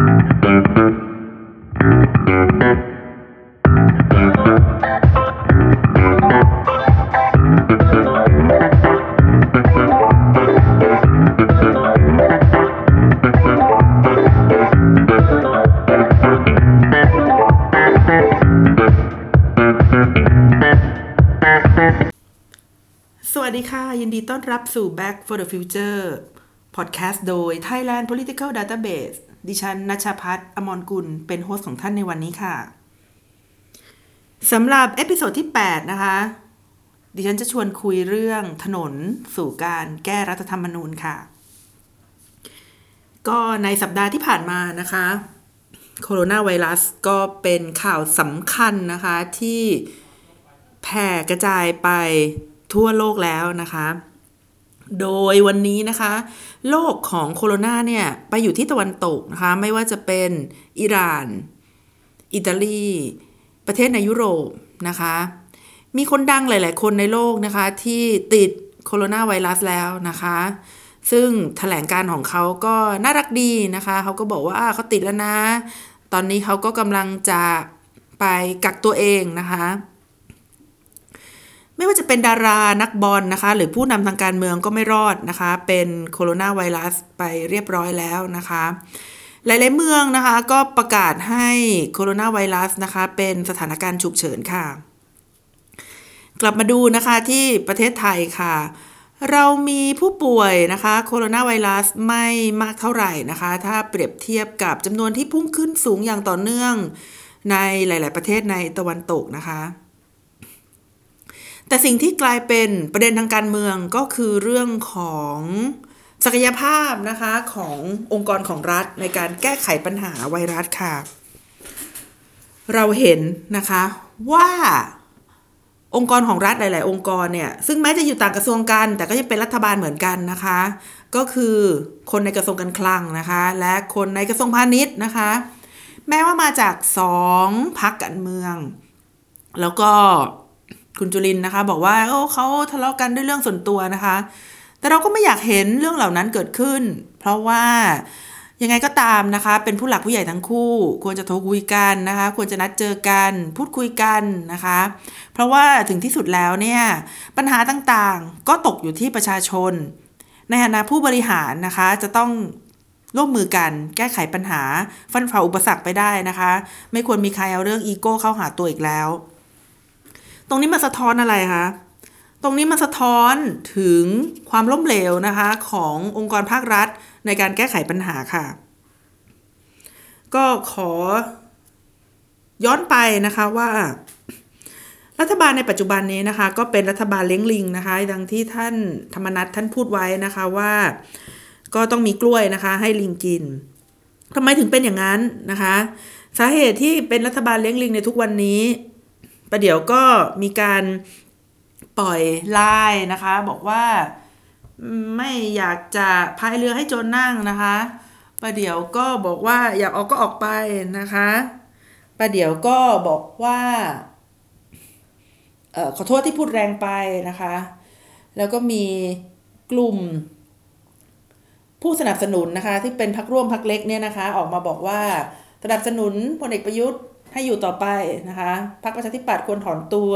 สวัสดีค่ะ ยินดีต้อนรับสู่ Back for the Future Podcast โดย Thailand Political Database ดิฉันนัชพัฒน์อมรกุล เป็น host ของท่านในวันนี้ค่ะสำหรับ episode ที่ 8 นะคะ ดิฉันจะชวนคุยเรื่องถนนสู่การแก้รัฐธรรมนูญค่ะ ก็ในสัปดาห์ที่ผ่านมานะคะโคโรนาไวรัสก็เป็นข่าวสำคัญนะคะที่แผ่กระจายไปทั่วโลกแล้วนะคะ โดยวันนี้นะคะ โลกของโคโรนาเนี่ย ไปอยู่ที่ตะวันตกนะคะ ไม่ว่าจะเป็นอิหร่าน อิตาลี ประเทศในยุโรปนะคะ มีคนดังหลาย ๆ คนในโลกนะคะ ที่ติดโคโรนาไวรัสแล้วนะคะ ซึ่งแถลงการของเขาก็น่ารักดีนะคะ เขาก็บอกว่าเขาติดแล้วนะ ตอนนี้เขาก็กำลังจะไปกักตัวเองนะคะ ไม่ว่าจะเป็นดารานักบอลนะคะ หรือผู้นำทางการเมืองก็ไม่รอดนะคะ เป็นโคโรนาไวรัสไปเรียบร้อยแล้วนะคะ หลายๆเมืองนะคะก็ประกาศให้โคโรนาไวรัสนะคะ เป็นสถานการณ์ฉุกเฉินค่ะ กลับมาดูนะคะที่ประเทศไทยค่ะ เรามีผู้ป่วยนะคะโคโรนาไวรัสไม่มากเท่าไหร่นะคะ ถ้าเปรียบเทียบกับจำนวนที่พุ่งขึ้นสูงอย่างต่อเนื่องในหลาย ๆ ประเทศในตะวันตกนะคะ แต่สิ่งที่กลายเป็นประเด็นทางการเมืองก็คือเรื่องของศักยภาพนะคะขององค์กรของรัฐในการแก้ไขปัญหาไวรัสค่ะ เราเห็นนะคะว่าองค์กรของรัฐหลาย ๆ องค์กรเนี่ยซึ่งแม้จะอยู่ต่างกระทรวงกัน แต่ก็ยังเป็นรัฐบาลเหมือนกันนะคะ ก็คือคนในกระทรวงการคลังนะคะ และคนในกระทรวงพาณิชย์นะคะ แม้ว่ามาจากสองพักการเมือง แล้วก็ คุณจุลินนะคะ บอกว่าโอ้เขาทะเลาะกันด้วยเรื่องส่วนตัวนะคะ แต่เราก็ไม่อยากเห็นเรื่องเหล่านั้นเกิดขึ้น เพราะว่ายังไงก็ตามนะคะ เป็นผู้หลักผู้ใหญ่ทั้งคู่ ควรจะโทรคุยกันนะคะ ควรจะนัดเจอกัน พูดคุยกันนะคะ เพราะว่าถึงที่สุดแล้วเนี่ยปัญหาต่างๆ ก็ตกอยู่ที่ประชาชน ในฐานะผู้บริหารนะคะจะต้องร่วมมือกันแก้ไขปัญหา ฟันฝ่าอุปสรรคไปได้นะคะ ไม่ควรมีใครเอาเรื่องอีโก้เข้าหาตัวอีกแล้ว ตรงนี้มาสะท้อนอะไรคะตรงนี้มันสะท้อนถึงความล้มเหลวนะคะขององค์กรภาครัฐในการแก้ไขปัญหาค่ะ ก็ขอย้อนไปนะคะว่า รัฐบาลในปัจจุบันนี้นะคะ ก็เป็นรัฐบาลเลี้ยงลิงนะคะดังที่ท่านธรรมนัฐท่านพูดไว้นะคะว่า ก็ต้องมีกล้วยนะคะให้ลิงกินทำไมถึงเป็นอย่างนั้นนะคะ สาเหตุที่เป็นรัฐบาลเลี้ยงลิงในทุกวันนี้ ประเดี๋ยวก็มีการปล่อยไล่นะคะ บอกว่าไม่อยากจะพายเรือให้โจรนั่งนะคะประเดี๋ยวก็บอกว่าอยากออกก็ออกไปนะคะประเดี๋ยวก็บอกว่าออขอโทษที่พูดแรงไปนะคะ แล้วก็มีกลุ่มผู้สนับสนุนนะคะ ที่เป็นพักร่วมพักเล็กเนี่ยนะคะ ออกมาบอกว่าสนับสนุนพลเอกประยุทธ์ ให้อยู่ต่อไปนะคะพรรคประชาธิปัตย์ควรถอนตัว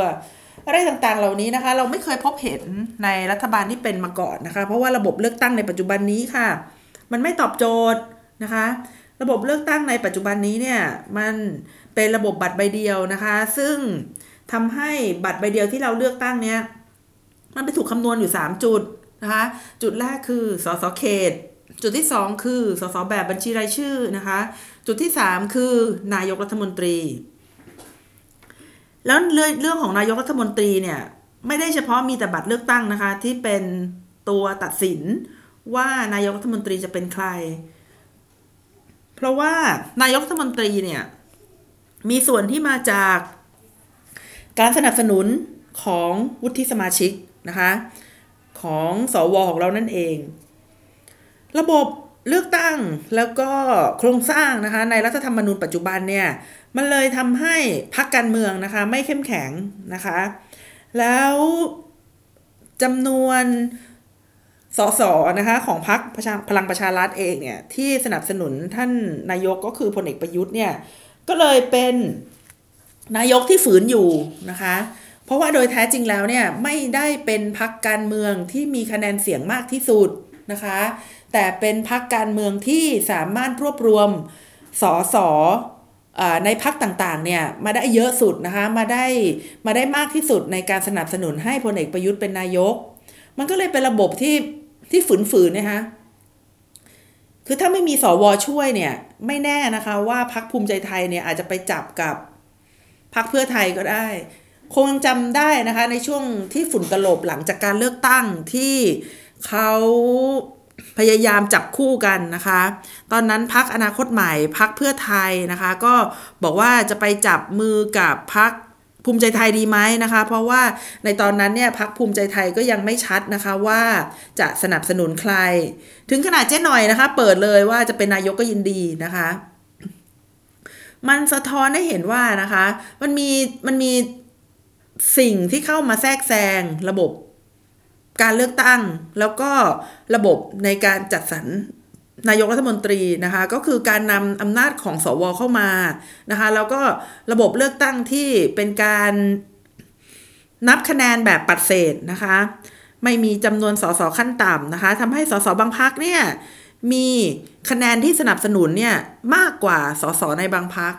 อะไรต่างๆ เหล่านี้นะคะ เราไม่เคยพบเห็นในรัฐบาลที่เป็นมาก่อนนะคะ เพราะว่าระบบเลือกตั้งในปัจจุบันนี้ค่ะ มันไม่ตอบโจทย์นะคะ ระบบเลือกตั้งในปัจจุบันนี้เนี่ยมันเป็นระบบบัตรใบเดียวนะคะ ซึ่งทำให้บัตรใบเดียวที่เราเลือกตั้งเนี้ยมันไปถูกคำนวณอยู่ 3 จุดนะคะ จุดแรกคือสสเขต จุดที่ 2 คือสสแบบบัญชีรายชื่อนะคะ จุดที่3คือนายกรัฐมนตรี แล้วเรื่องของนายกรัฐมนตรีเนี่ยไม่ได้เฉพาะมีแต่บัตรเลือกตั้งนะคะ ที่เป็นตัวตัดสินว่านายกรัฐมนตรีจะเป็นใคร เพราะว่านายกรัฐมนตรีเนี่ยมีส่วนที่มาจากการสนับสนุนของวุฒิสมาชิกนะคะ ของสอวของเรานั่นเอง ระบบ เลือกตั้งแล้วก็โครงสร้างนะคะ ในรัฐธรรมนูญปัจจุบันเนี่ยมันเลยทำให้พรรคการเมืองนะคะ ไม่เข้มแข็งนะคะ แล้วจำนวนสสนะคะของพรรคพลังประชารัฐเองเนี่ยที่สนับสนุนท่านนายกก็คือพลเอกประยุทธ์เนี่ยก็เลยเป็นนายกที่ฝืนอยู่นะคะ เพราะว่าโดยแท้จริงแล้วเนี่ยไม่ได้เป็นพรรคการเมืองที่มีคะแนนเสียงมากที่สุด นะคะ แต่เป็นพรรคการเมืองที่สามารถรวบรวมสสในพรรคต่างๆเนี่ยมาได้เยอะสุดนะคะมาได้มาได้มากที่สุดในการสนับสนุนให้พลเอกประยุทธ์เป็นนายก มันก็เลยเป็นระบบที่ที่ฝืนๆนะคะคือถ้าไม่มีสวช่วยเนี่ยไม่แน่นะคะว่าพรรคภูมิใจไทยเนี่ยอาจจะไปจับกับพรรคเพื่อไทยก็ได้ คงจำได้นะคะในช่วงที่ฝุ่นตลบหลังจากการเลือกตั้งที่ เขาพยายามจับคู่กันนะคะ ตอนนั้นพักอนาคตใหม่พักเพื่อไทยนะคะ ก็บอกว่าจะไปจับมือกับพักภูมิใจไทยดีไหมนะคะ เพราะว่าในตอนนั้นเนี่ยพักภูมิใจไทยก็ยังไม่ชัดนะคะว่าจะสนับสนุนใคร ถึงขนาดเจ๊หน่อยนะคะ เปิดเลยว่าจะเป็นนายกก็ยินดีนะคะ มันสะท้อนให้เห็นว่านะคะ มันมีมันมีสิ่งที่เข้ามาแทรกแซงระบบ การเลือกตั้ง แล้วก็ระบบในการจัดสรรนายกรัฐมนตรีนะคะก็คือการนำอำนาจของสวเข้ามานะคะแล้วก็ระบบเลือกตั้งที่เป็นการนับคะแนนแบบปัดเศษนะคะไม่มีจำนวนสสขั้นต่ำนะคะทำให้สสบางพักเนี่ยมีคะแนนที่สนับสนุนเนี่ยมากกว่าสสในบางพัก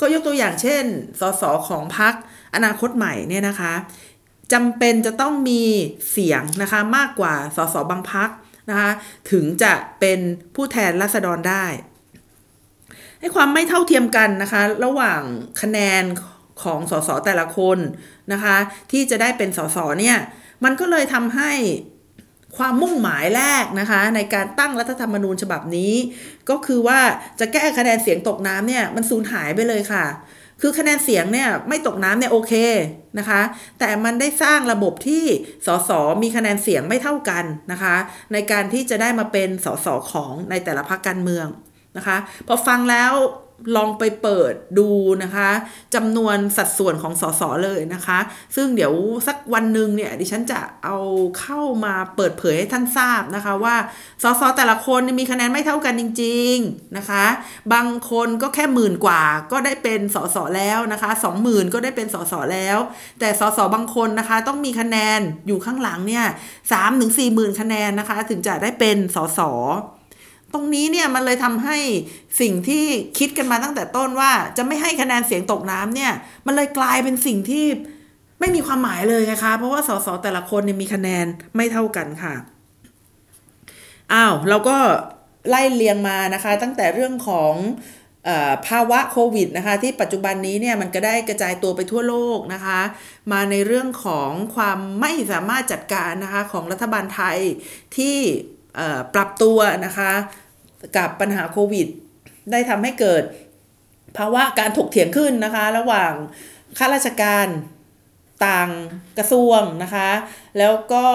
ก็ยกตัวอย่างเช่นสสของพักอนาคตใหม่เนี่ยนะคะ จำเป็นจะต้องมีเสียงนะคะมากกว่าสสบางพักนะคะถึงจะเป็นผู้แทนราษฎรได้ให้ความไม่เท่าเทียมกันนะคะ ระหว่างคะแนนของสสแต่ละคนนะคะ ที่จะได้เป็นสสเนี่ยมันก็เลยทำให้ความมุ่งหมายแรกนะคะ ในการตั้งรัฐธรรมนูญฉบับนี้ ก็คือว่าจะแก้คะแนนเสียงตกน้ำเนี่ยมันสูญหายไปเลยค่ะ คือคะแนนเสียงเนี่ยไม่ตกน้ำเนี่ยโอเคนะคะ แต่มันได้สร้างระบบที่สสมีคะแนนเสียงไม่เท่ากันนะคะ ในการที่จะได้มาเป็นสสของในแต่ละพรรคการเมืองนะคะ พอฟังแล้ว ลองไปเปิดดูนะคะจำนวนสัดส่วนของสสเลยนะคะ ซึ่งเดี๋ยวสักวันหนึ่งเนี่ยดิฉันจะเอาเข้ามาเปิดเผยให้ท่านทราบนะคะว่าสสแต่ละคนมีคะแนนไม่เท่ากันจริง ๆนะคะ บางคนก็แค่หมื่นกว่าก็ได้เป็นสสแล้วนะคะสองหมื่นก็ได้เป็นสสแล้ว แต่สสบางคนนะคะต้องมีคะแนนอยู่ข้างหลังเนี่ยสามถึงสี่หมื่นคะแนนนะคะ ถึงจะได้เป็นสส ตรงนี้เนี่ยมันเลยทำให้สิ่งที่คิดกันมาตั้งแต่ต้นว่าจะไม่ให้คะแนนเสียงตกน้ำเนี่ยมันเลยกลายเป็นสิ่งที่ไม่มีความหมายเลยนะคะ เพราะว่าสสแต่ละคนเนี่ยมีคะแนนไม่เท่ากันค่ะอ้าวเราก็ไล่เลียงมานะคะ ตั้งแต่เรื่องของภาวะโควิดนะคะที่ปัจจุบันนี้เนี่ยมันก็ได้กระจายตัวไปทั่วโลกนะคะ มาในเรื่องของความไม่สามารถจัดการนะคะของรัฐบาลไทยที่ปรับตัวนะคะ กับปัญหาโควิด ได้ทำให้เกิดภาวะการถกเถียงขึ้นนะคะ ระหว่างข้าราชการต่างกระทรวงนะคะ แล้วก็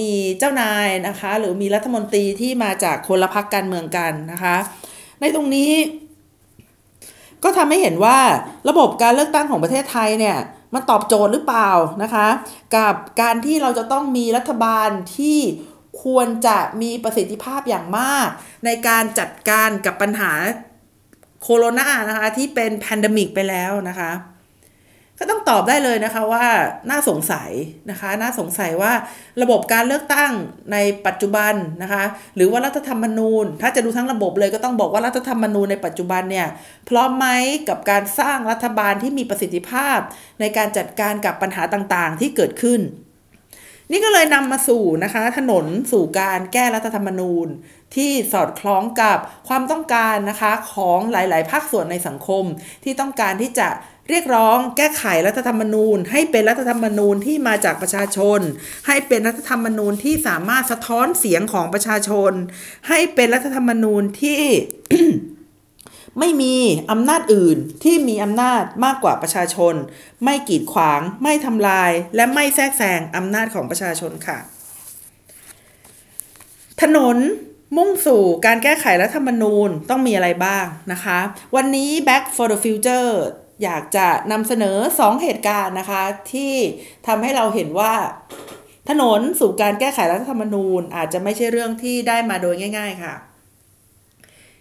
มีเจ้านายนะคะ หรือมีรัฐมนตรีที่มาจากคนละพักการเมืองกันนะคะ ในตรงนี้ก็ทำให้เห็นว่าระบบการเลือกตั้งของประเทศไทยเนี่ยมันตอบโจทย์หรือเปล่านะคะ กับการที่เราจะต้องมีรัฐบาลที่ ควรจะมีประสิทธิภาพอย่างมาก ในการจัดการกับปัญหาโคโรนานะคะ ที่เป็นแพนดมิกไปแล้วนะคะ ก็ต้องตอบได้เลยนะคะว่าน่าสงสัยนะคะ น่าสงสัยว่าระบบการเลือกตั้งในปัจจุบันนะคะ หรือว่ารัฐธรรมนูญ ถ้าจะดูทั้งระบบเลยก็ต้องบอกว่ารัฐธรรมนูญในปัจจุบันเนี่ย พร้อมไหมกับการสร้างรัฐบาลที่มีประสิทธิภาพ ในการจัดการกับปัญหาต่างๆ ที่เกิดขึ้น นี่ก็เลยนำมาสู่นะคะ ถนนสู่การแก้รัฐธรรมนูญ ที่สอดคล้องกับความต้องการนะคะของหลาย ๆ ภาคส่วนในสังคม ที่ต้องการที่จะเรียกร้องแก้ไขรัฐธรรมนูญ ให้เป็นรัฐธรรมนูญที่มาจากประชาชน ให้เป็นรัฐธรรมนูญที่สามารถสะท้อนเสียงของประชาชน ให้เป็นรัฐธรรมนูญที่ ไม่มีอำนาจอื่นที่มีอำนาจมากกว่าประชาชน ไม่กีดขวาง ไม่ทำลาย และไม่แทรกแซงอำนาจของประชาชนค่ะ ถนนมุ่งสู่การแก้ไขรัฐธรรมนูญต้องมีอะไรบ้างนะคะ วันนี้ Back for the Future อยากจะนำเสนอ 2 เหตุการณ์นะคะ ที่ทำให้เราเห็นว่าถนนสู่การแก้ไขรัฐธรรมนูญอาจจะไม่ใช่เรื่องที่ได้มาโดยง่าย ๆ ค่ะ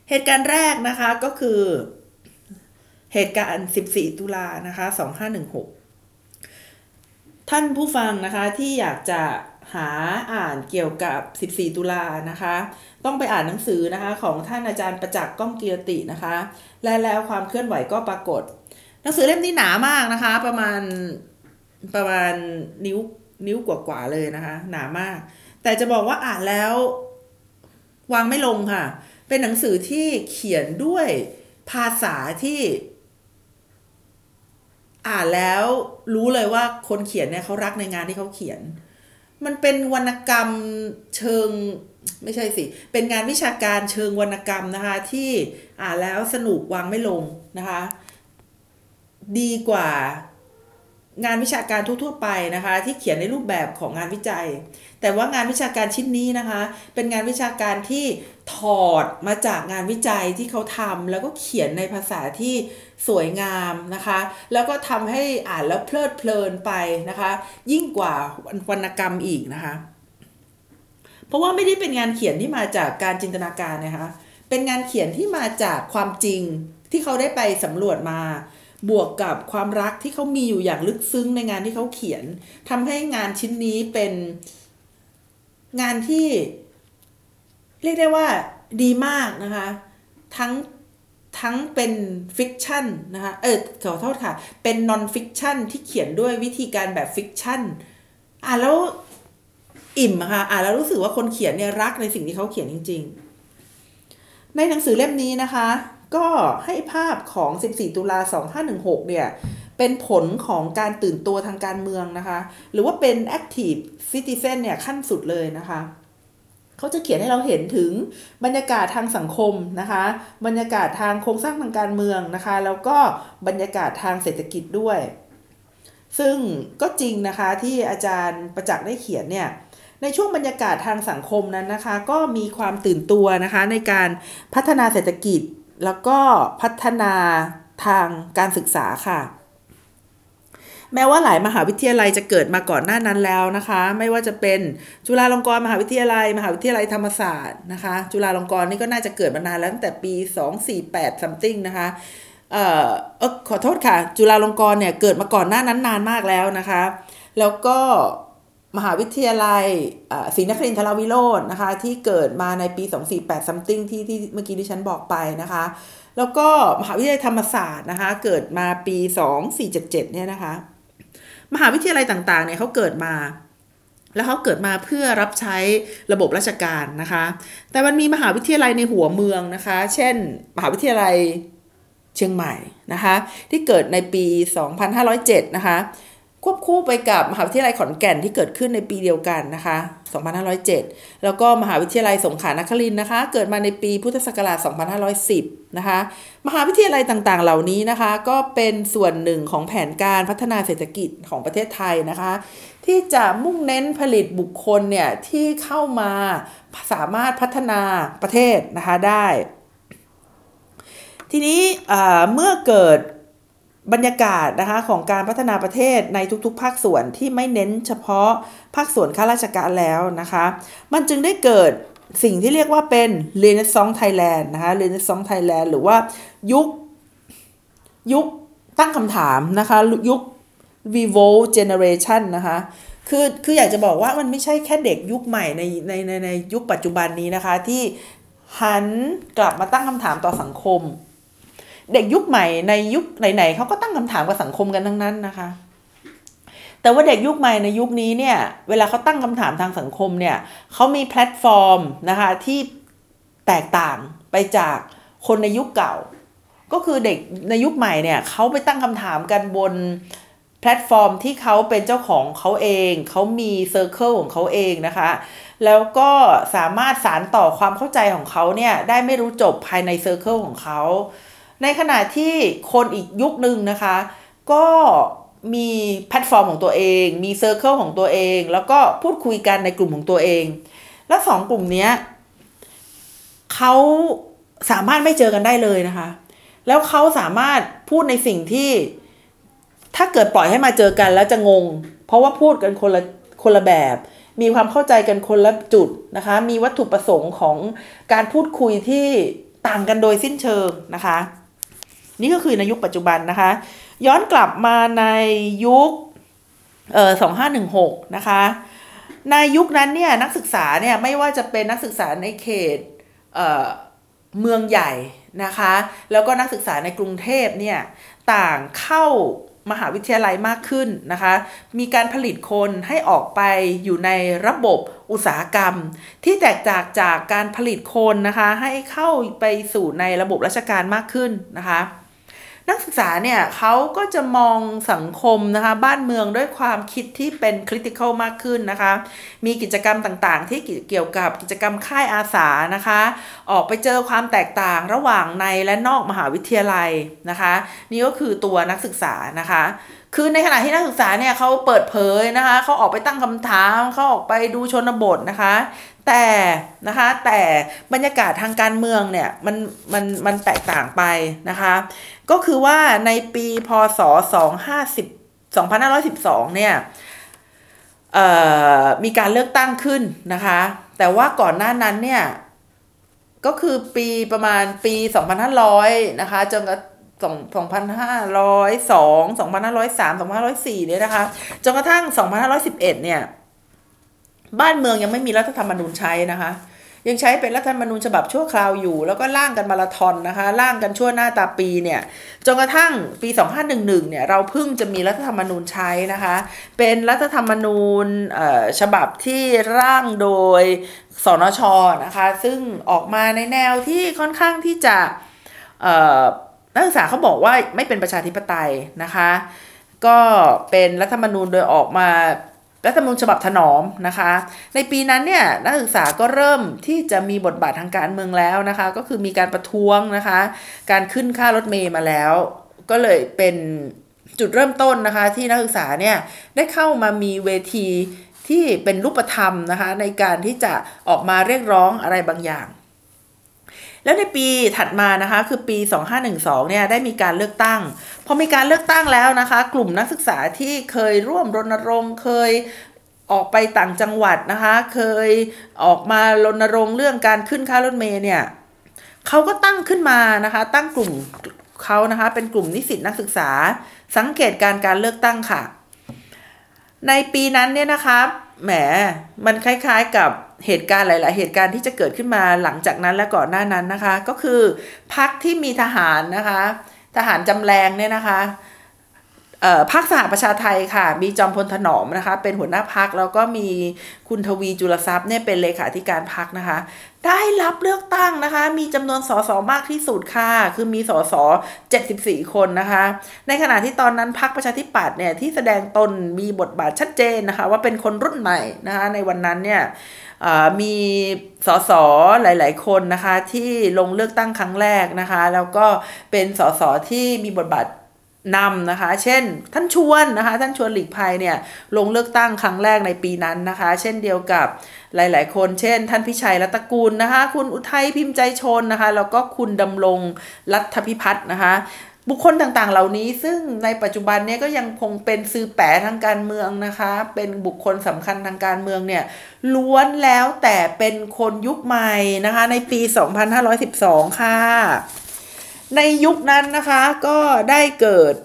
เหตุการณ์แรกนะคะก็คือเหตุการณ์ 14 ตุลานะคะ 2516 ท่านผู้ฟังนะคะที่อยากจะหาอ่านเกี่ยวกับ 14 ตุลานะคะ ต้องไปอ่านหนังสือนะคะของท่านอาจารย์ประจักษ์ก้องเกียรตินะคะ และแล้วความเคลื่อนไหวก็ปรากฏ หนังสือเล่มนี้หนามากนะคะ ประมาณประมาณนิ้วนิ้วกว่าๆเลยนะคะ หนามาก แต่จะบอกว่าอ่านแล้ววางไม่ลงค่ะ เป็นหนังสือที่เขียนด้วยภาษาที่อ่านแล้วรู้เลยว่าคนเขียนเนี่ยเขารักในงานที่เขาเขียน มันเป็นวรรณกรรมเชิงไม่ใช่สิ เป็นงานวิชาการเชิงวรรณกรรมนะคะที่อ่านแล้วสนุกวางไม่ลงนะคะ ดีกว่า งานวิชาการทั่วๆไปนะคะ ที่เขียนในรูปแบบของงานวิจัย แต่ว่างานวิชาการชิ้นนี้นะคะ เป็นงานวิชาการที่ถอดมาจากงานวิจัยที่เขาทำแล้วก็เขียนในภาษาที่สวยงามนะคะ แล้วก็ทำให้อ่านแล้วเพลิดเพลินไปนะคะ ยิ่งกว่าวรรณกรรมอีกนะคะ เพราะว่าไม่ได้เป็นงานเขียนที่มาจากการจินตนาการนะคะ เป็นงานเขียนที่มาจากความจริงที่เขาได้ไปสำรวจมา บวกกับความรักที่เขามีอยู่อย่างลึกซึ้งในงานที่เขาเขียนทำให้งานชิ้นนี้เป็นงานที่ เรียกได้ว่าดีมากนะคะ ทั้งทั้งเป็นฟิกชันนะคะเออขอโทษค่ะ เป็น non-fiction ที่เขียนด้วยวิธีการแบบ fiction อ่านแล้วอิ่มอะค่ะอ่านแล้วรู้สึกว่าคนเขียนเนี่ยรักในสิ่งที่เขาเขียนจริง ๆ ในหนังสือเล่มนี้นะคะ ก็ให้ภาพของ 14 ตุลา 2516 เนี่ย เป็นผลของการตื่นตัวทางการเมืองนะคะ หรือว่าเป็น active citizen เนี่ยขั้นสุดเลยนะคะเขาจะเขียนให้เราเห็นถึงบรรยากาศทางสังคมนะคะ บรรยากาศทางโครงสร้างทางการเมืองนะคะ แล้วก็บรรยากาศทางเศรษฐกิจด้วย ซึ่งก็จริงนะคะที่อาจารย์ประจักษ์ได้เขียนเนี่ย ในช่วงบรรยากาศทางสังคมนั้นนะคะ ก็มีความตื่นตัวนะคะในการพัฒนาเศรษฐกิจ แล้วก็พัฒนาทางการศึกษาค่ะ แม้ว่าหลายมหาวิทยาลัยจะเกิดมาก่อนหน้านั้นแล้วนะคะ ไม่ว่าจะเป็นจุฬาลงกรณ์มหาวิทยาลัย มหาวิทยาลัยธรรมศาสตร์นะคะ จุฬาลงกรณ์นี่ก็น่าจะเกิดมานานแล้วตั้งแต่ปี 248 something นะคะเอ่อขอโทษค่ะ จุฬาลงกรณ์เนี่ยเกิดมาก่อนหน้านั้นนานมากแล้วนะคะ แล้วก็ มหาวิทยาลัยศรีนครินทรวิโรจน์นะคะที่เกิดมาในปี 248 something ที่ที่เมื่อกี้ที่ฉันบอกไปนะคะ แล้วก็มหาวิทยาลัยธรรมศาสตร์นะคะเกิดมาปี 2477 เนี่ยนะคะ มหาวิทยาลัยต่างๆเนี่ยเขาเกิดมา แล้วเขาเกิดมาเพื่อรับใช้ระบบราชการนะคะ แต่มันมีมหาวิทยาลัยในหัวเมืองนะคะ เช่น มหาวิทยาลัยเชียงใหม่นะคะที่เกิดในปี 2507 นะคะ วบคู่ไปกับมหาวิทยาลัยขอนแก่นที่เกิดขึ้นในปีเดียวกันนะคะ 2507 แล้วก็มหาวิทยาลัยสงขลานครินทร์นะคะ เกิดมาในปีพุทธศักราช 2510 นะคะ มหาวิทยาลัยต่างๆ เหล่านี้นะคะ ก็เป็นส่วนหนึ่งของแผนการพัฒนาเศรษฐกิจของประเทศไทยนะคะ ที่จะมุ่งเน้นผลิตบุคคลเนี่ยที่เข้ามาสามารถพัฒนาประเทศนะคะได้ ทีนี้เมื่อเกิด บรรยากาศนะคะของการพัฒนาประเทศในทุกๆ ภาคส่วนที่ไม่เน้นเฉพาะภาคส่วนข้าราชการแล้วนะคะ มันจึงได้เกิดสิ่งที่เรียกว่าเป็น Renaissance Thailand นะคะ Renaissance Thailand หรือว่ายุคยุคตั้งคำถามนะคะยุค vivo generation นะคะคือคืออยากจะบอกว่ามันไม่ใช่แค่เด็กยุคใหม่ในในในในยุคปัจจุบันนี้นะคะที่หันกลับมาตั้งคำถามต่อสังคม เด็กยุคใหม่ในยุคไหนๆเขาก็ตั้งคำถามกับสังคมกันทั้งนั้นนะคะ แต่ว่าเด็กยุคใหม่ในยุคนี้เนี่ย เวลาเขาตั้งคำถามทางสังคมเนี่ยเขามีแพลตฟอร์มนะคะที่แตกต่างไปจากคนในยุคเก่า ก็คือเด็กในยุคใหม่เนี่ยเขาไปตั้งคำถามกันบนแพลตฟอร์มที่เขาเป็นเจ้าของเขาเอง เขามี circle ของเขาเองนะคะ แล้วก็สามารถสานต่อความเข้าใจของเขาเนี่ยได้ไม่รู้จบภายใน circle ของเขา ในขณะที่คนอีกยุคหนึ่งนะคะ ก็มีแพลตฟอร์มของตัวเอง มี circle ของตัวเอง แล้วก็พูดคุยกันในกลุ่มของตัวเอง และสองกลุ่มนี้เขาสามารถไม่เจอกันได้เลยนะคะ แล้วเขาสามารถพูดในสิ่งที่ถ้าเกิดปล่อยให้มาเจอกันแล้วจะงง เพราะว่าพูดกันคนละคนละแบบ มีความเข้าใจกันคนละจุดนะคะ มีวัตถุประสงค์ของการพูดคุยที่ต่างกันโดยสิ้นเชิงนะคะ นี่ก็คือในยุคปัจจุบันนะคะ ย้อนกลับมาในยุคเอ่อสองห้าหนึ่งหกนะคะ ในยุคนั้นเนี่ยนักศึกษาเนี่ยไม่ว่าจะเป็นนักศึกษาในเขตเอ่อเมืองใหญ่นะคะ แล้วก็นักศึกษาในกรุงเทพเนี่ยต่างเข้ามหาวิทยาลัยมากขึ้นนะคะ มีการผลิตคนให้ออกไปอยู่ในระบบอุตสาหกรรม ที่แตกต่างจากการผลิตคนนะคะ ให้เข้าไปสู่ในระบบราชการมากขึ้นนะคะ นักศึกษาเนี่ยเขาก็จะมองสังคมนะคะบ้านเมืองด้วยความคิดที่เป็นคริติคอลมากขึ้นนะคะ มีกิจกรรมต่างๆ ที่เกี่ยวกับกิจกรรมค่ายอาสานะคะ ออกไปเจอความแตกต่างระหว่างในและนอกมหาวิทยาลัยนะคะ นี่ก็คือตัวนักศึกษานะคะ คือในขณะที่นักศึกษาเนี่ยเขาเปิดเผยนะคะเขาออกไปตั้งคำถามเขาออกไปดูชนบทนะคะ แต่นะคะแต่บรรยากาศทางการเมืองเนี่ยมันมันมันแตกต่างไปนะคะ ก็คือว่าในปีพศ 250 2512 เนี่ยมีการเลือกตั้งขึ้นนะคะ แต่ว่าก่อนหน้านั้นเนี่ยก็คือปีประมาณปี 2500 นะคะ จนกระ สองสองพันห้าร้อยสองสองพันห้าร้อยสามสองพันห้าร้อยสี่เนี่ยนะคะจนกระทั่งสองพันห้าร้อยสิบเอ็ดเนี่ย บ้านเมืองยังไม่มีรัฐธรรมนูญใช้นะคะ ยังใช้เป็นรัฐธรรมนูญฉบับชั่วคราวอยู่ แล้วก็ร่างกันมาราธอนนะคะร่างกันชั่วหน้าตาปีเนี่ยจนกระทั่งปี 2511เนี่ยเราเพิ่งจะมีรัฐธรรมนูญใช้นะคะ เป็นรัฐธรรมนูญฉบับที่ร่างโดยสนชนะคะ ซึ่งออกมาในแนวที่ค่อนข้างที่จะ นักศึกษาเขาบอกว่าไม่เป็นประชาธิปไตยนะคะ ก็เป็นรัฐธรรมนูญโดยออกมารัฐธรรมนูญฉบับถนอมนะคะ ในปีนั้นเนี่ยนักศึกษาก็เริ่มที่จะมีบทบาททางการเมืองแล้วนะคะ ก็คือมีการประท้วงนะคะ การขึ้นค่ารถเมย์มาแล้ว ก็เลยเป็นจุดเริ่มต้นนะคะ ที่นักศึกษาเนี่ยได้เข้ามามีเวทีที่เป็นรูปธรรมนะคะ ในการที่จะออกมาเรียกร้องอะไรบางอย่าง แล้วในปีถัดมานะคะคือปี 2512เนี่ยได้มีการเลือกตั้ง พอมีการเลือกตั้งแล้วนะคะ กลุ่มนักศึกษาที่เคยร่วมรณรงค์เคยออกไปต่างจังหวัดนะคะ เคยออกมารณรงค์เรื่องการขึ้นค่ารถเมล์เนี่ยเขาก็ตั้งขึ้นมานะคะ ตั้งกลุ่มเขานะคะ เป็นกลุ่มนิสิตนักศึกษา สังเกตการการเลือกตั้งค่ะ ในปีนั้นเนี่ยนะคะ แหมมันคล้ายๆกับเหตุการณ์หลาย ๆ เหตุการณ์ที่จะเกิดขึ้นมาหลังจากนั้นและก่อนหน้านั้นนะคะ ก็คือพักที่มีทหารนะคะ ทหารจำแรงเนี่ยนะคะพักสหประชาไทยค่ะ มีจอมพลถนอมนะคะ เป็นหัวหน้าพักแล้วก็มีคุณทวีจุลทรัพย์เนี่ยเป็นเลขาธิการพักนะคะ ได้รับเลือกตั้งนะคะ มีจำนวนสสมากที่สุดค่ะ คือมีสส74 คนนะคะ ในขณะที่ตอนนั้นพักประชาธิปัตย์เนี่ยที่แสดงตนมีบทบาทชัดเจนนะคะ ว่าเป็นคนรุ่นใหม่นะคะ ในวันนั้นเนี่ยมีสสหลาย ๆ คนนะคะที่ลงเลือกตั้งครั้งแรกนะคะ แล้วก็เป็นสสที่มีบทบาท นำนะคะ เช่นท่านชวนนะคะ ท่านชวนหลีกภัยเนี่ยลงเลือกตั้งครั้งแรกในปีนั้นนะคะ เช่นเดียวกับหลาย ๆ คน เช่น ท่านพิชัยรัตกูลนะคะ คุณอุทัยพิมพ์ใจชนนะคะ แล้วก็คุณดำรงรัฐพิพัฒน์นะคะบุคคลต่างๆ เหล่านี้ซึ่งในปัจจุบันเนี่ยก็ยังคงเป็นซื้อแปะทางการเมืองนะคะ เป็นบุคคลสำคัญทางการเมืองเนี่ยล้วนแล้วแต่เป็นคนยุคใหม่นะคะ ในปี 2512 ค่ะ ในยุคนั้นนะคะก็ได้เกิด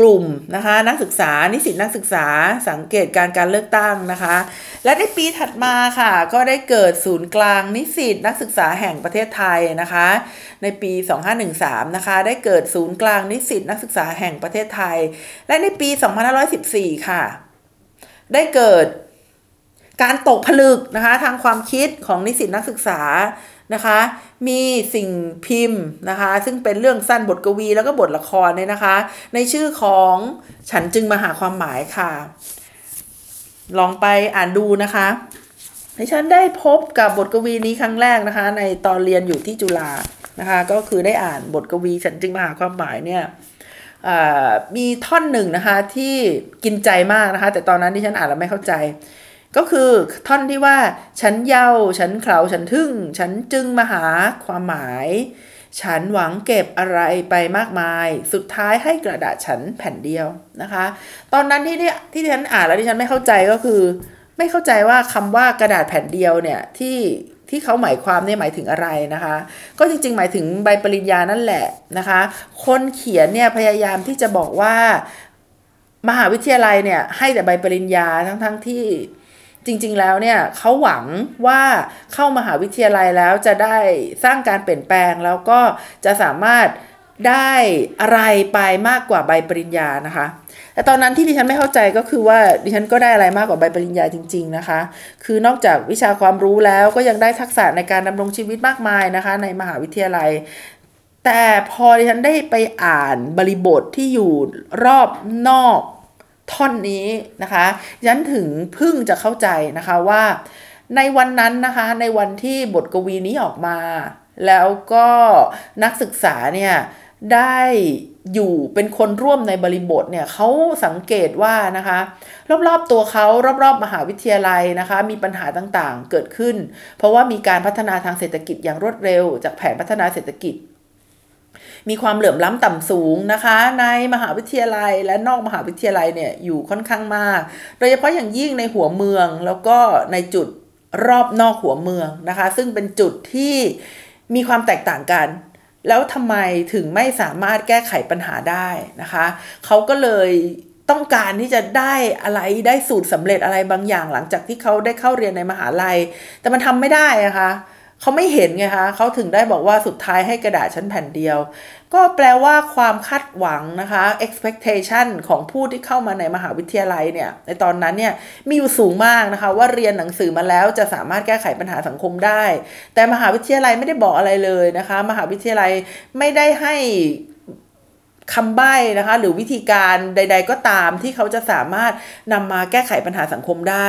กลุ่มนะคะนักศึกษานิสิตนักศึกษาสังเกตการการเลือกตั้งนะคะ และในปีถัดมาค่ะ ก็ได้เกิดศูนย์กลางนิสิตนักศึกษาแห่งประเทศไทยนะคะ ในปี 2513นะคะได้เกิดศูนย์กลางนิสิตนักศึกษาแห่งประเทศไทย และในปี 2514 ค่ะ ได้เกิดการตกผลึกนะคะทางความคิดของนิสิตนักศึกษา นะคะ มีสิ่งพิมพ์นะคะ ซึ่งเป็นเรื่องสั้นบทกวีแล้วก็บทละครเนี่ยนะคะ ในชื่อของฉันจึงมาหาความหมายค่ะ ลองไปอ่านดูนะคะในฉันได้พบกับบทกวีนี้ครั้งแรกนะคะ ในตอนเรียนอยู่ที่จุฬานะคะ ก็คือได้อ่านบทกวีฉันจึงมาหาความหมายเนี่ยมีท่อนหนึ่งนะคะที่กินใจมากนะคะ แต่ตอนนั้นที่ฉันอ่านแล้วไม่เข้าใจ ก็คือท่อนที่ว่า ฉันเยาฉันเขาฉันทึ่ง ฉันจึงมาหาความหมาย ฉันหวังเก็บอะไรไปมากมาย สุดท้ายให้กระดาษฉันแผ่นเดียวนะคะ ตอนนั้นที่ที่ที่ฉันอ่านแล้วที่ฉันไม่เข้าใจก็คือ ไม่เข้าใจว่าคำว่ากระดาษแผ่นเดียวเนี่ยที่ที่เขาหมายความเนี่ยหมายถึงอะไรนะคะ ก็จริงๆ หมายถึงใบปริญญานั่นแหละนะคะ คนเขียนเนี่ยพยายามที่จะบอกว่า มหาวิทยาลัยเนี่ยให้แต่ใบปริญญาทั้งๆทที่ จริงๆแล้วเนี่ยเขาหวังว่าเข้ามหาวิทยาลัยแล้วจะได้สร้างการเปลี่ยนแปลงแล้วก็จะสามารถได้อะไรไปมากกว่าใบปริญญานะคะ แต่ตอนนั้นที่ดิฉันไม่เข้าใจก็คือว่าดิฉันก็ได้อะไรมากกว่าใบปริญญาจริง ๆนะคะ คือนอกจากวิชาความรู้แล้วก็ยังได้ทักษะในการดำรงชีวิตมากมายนะคะ ในมหาวิทยาลัย แต่พอดิฉันได้ไปอ่านบริบทที่อยู่รอบนอก ท่อนนี้นะคะฉันถึงพึ่งจะเข้าใจนะคะว่า ในวันนั้นนะคะ ในวันที่บทกวีนี้ออกมา แล้วก็นักศึกษาเนี่ยได้อยู่เป็นคนร่วมในบริบทเนี่ยเขาสังเกตว่านะคะ รอบๆตัวเขารอบๆ มหาวิทยาลัยนะคะ มีปัญหาต่างๆเกิดขึ้น เพราะว่ามีการพัฒนาทางเศรษฐกิจอย่างรวดเร็ว จากแผนพัฒนาเศรษฐกิจ มีความเหลื่อมล้ำต่ำสูงนะคะ ในมหาวิทยาลัยและนอกมหาวิทยาลัยเนี่ยอยู่ค่อนข้างมาก โดยเฉพาะอย่างยิ่งในหัวเมืองแล้วก็ในจุดรอบนอกหัวเมืองนะคะ ซึ่งเป็นจุดที่มีความแตกต่างกัน แล้วทำไมถึงไม่สามารถแก้ไขปัญหาได้นะคะเขาก็เลยต้องการที่จะได้อะไรได้สูตรสำเร็จอะไรบางอย่างหลังจากที่เขาได้เข้าเรียนในมหาลัย แต่มันทำไม่ได้อะคะ เขาไม่เห็นไงคะเขาถึงได้บอกว่าสุดท้ายให้กระดาษชั้นแผ่นเดียว ก็แปลว่าความคาดหวังนะคะ expectation ของผู้ที่เข้ามาในมหาวิทยาลัยเนี่ยในตอนนั้นเนี่ยมีอยู่สูงมากนะคะ ว่าเรียนหนังสือมาแล้วจะสามารถแก้ไขปัญหาสังคมได้ แต่มหาวิทยาลัยไม่ได้บอกอะไรเลยนะคะ มหาวิทยาลัยไม่ได้ให้ คำใบ้นะคะ หรือวิธีการใด ๆ ก็ตามที่เขาจะสามารถนำมาแก้ไขปัญหาสังคมได้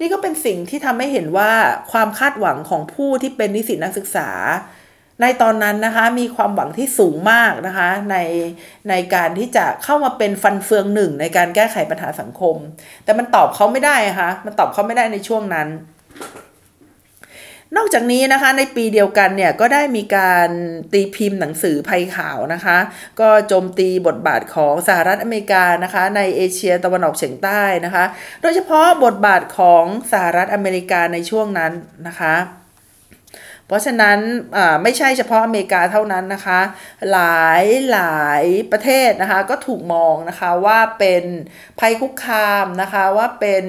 นี่ก็เป็นสิ่งที่ทำให้เห็นว่าความคาดหวังของผู้ที่เป็นนิสิตนักศึกษา ในตอนนั้นนะคะมีความหวังที่สูงมากนะคะในในการที่จะเข้ามาเป็นฟันเฟืองหนึ่งในการแก้ไขปัญหาสังคม แต่มันตอบเขาไม่ได้ค่ะมันตอบเขาไม่ได้ในช่วงนั้น นอกจากนี้นะคะในปีเดียวกันเนี่ยก็ได้มีการตีพิมพ์หนังสือภัยข่าวนะคะ ก็โจมตีบทบาทของสหรัฐอเมริกานะคะ ในเอเชียตะวันออกเฉียงใต้นะคะ โดยเฉพาะบทบาทของสหรัฐอเมริกาในช่วงนั้นนะคะเพราะฉะนั้นไม่ใช่เฉพาะอเมริกาเท่านั้นนะคะ หลายหลายประเทศนะคะก็ถูกมองนะคะว่าเป็นภัยคุกคามนะคะว่าเป็น